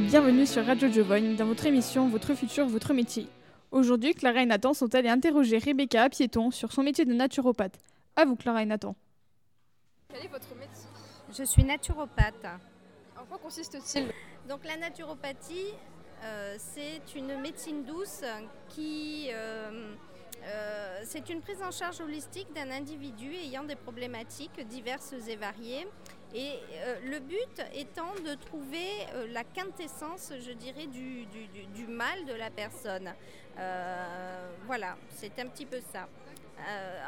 Bienvenue sur Radio Giovanni dans votre émission Votre futur, votre métier. Aujourd'hui, Clara et Nathan sont allés interroger Rebecca à piéton sur son métier de naturopathe. À vous, Clara et Nathan. Quel est votre métier? Je suis naturopathe. En quoi consiste-t-il? Donc la naturopathie, euh, c'est une médecine douce qui... euh, euh, c'est une prise en charge holistique d'un individu ayant des problématiques diverses et variées. Et euh, le but étant de trouver euh, la quintessence, je dirais, du, mal de la personne. Voilà, c'est un petit peu ça.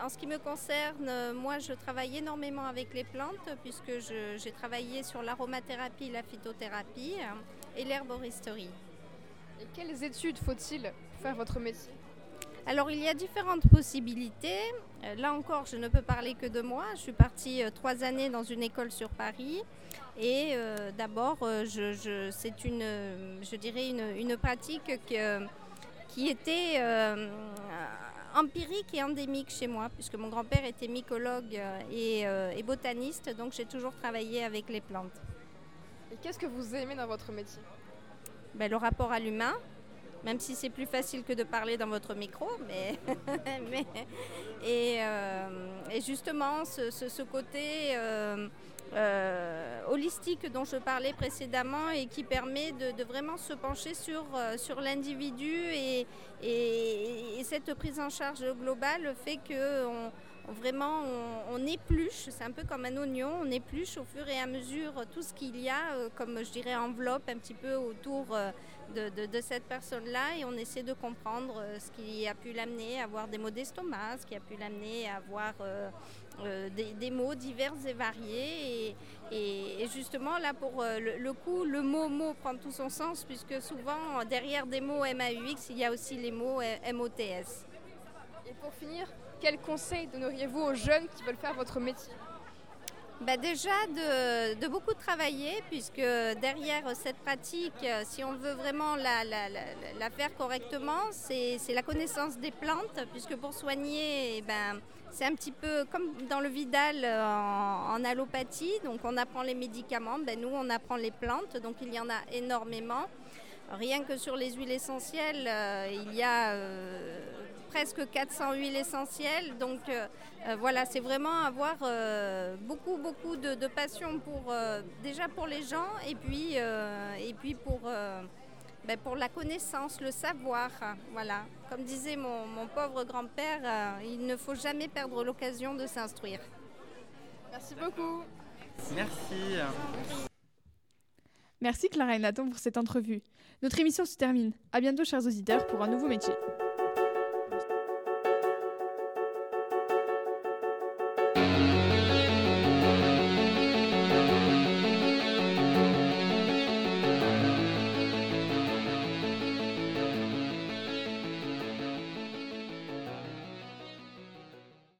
En ce qui me concerne, moi je travaille énormément avec les plantes puisque j'ai travaillé sur l'aromathérapie, la phytothérapie et l'herboristerie. Et quelles études faut-il faire votre métier? Alors il y a différentes possibilités. Euh, Là encore, je ne peux parler que de moi. Je suis partie euh, trois années dans une école sur Paris. Et euh, d'abord, je, je- c'est une, je dirais une, une pratique que- qui était euh, empirique et endémique chez moi, puisque mon grand-père était mycologue et, euh, et botaniste, donc j'ai toujours travaillé avec les plantes. Et qu'est-ce que vous aimez dans votre métier? Ben, le rapport à l'humain, même si c'est plus facile que de parler dans votre micro, mais, euh, et justement ce, côté euh, euh, holistique dont je parlais précédemment et qui permet de, vraiment se pencher sur, l'individu et, et- et cette prise en charge globale fait que on- on- vraiment on, épluche, c'est un peu comme un oignon, on épluche au fur et à mesure tout ce qu'il y a euh, comme je dirais enveloppe un petit peu autour euh, de, cette personne-là et on essaie de comprendre euh, ce qui a pu l'amener à avoir des maux d'estomac, ce qui a pu l'amener à avoir des, maux divers et variés. Et, justement, là, pour le, le coup, le mot mot prend tout son sens puisque souvent, derrière des mots MAUX, il y a aussi les mots MOTS. Et pour finir, quels conseils donneriez-vous aux jeunes qui veulent faire votre métier? Bah déjà de, beaucoup travailler puisque derrière cette pratique, euh, si on veut vraiment la, faire correctement, c'est la connaissance des plantes puisque pour soigner, eh ben, c'est un petit peu comme dans le Vidal euh, en, allopathie, donc on apprend les médicaments, ben, nous on apprend les plantes, donc il y en a énormément. Rien que sur les huiles essentielles, euh, il y a presque 400 huiles essentielles. Donc euh, euh, voilà, c'est vraiment avoir euh, beaucoup, beaucoup de, de passion pour, euh, déjà pour les gens et puis, euh, et puis pour, euh, ben, pour la connaissance, le savoir. Voilà. Comme disait mon, mon pauvre grand-père, euh, il ne faut jamais perdre l'occasion de s'instruire. Merci beaucoup. Merci. Merci Clara et Nathan pour cette entrevue. Notre émission se termine. À bientôt chers auditeurs pour un nouveau métier.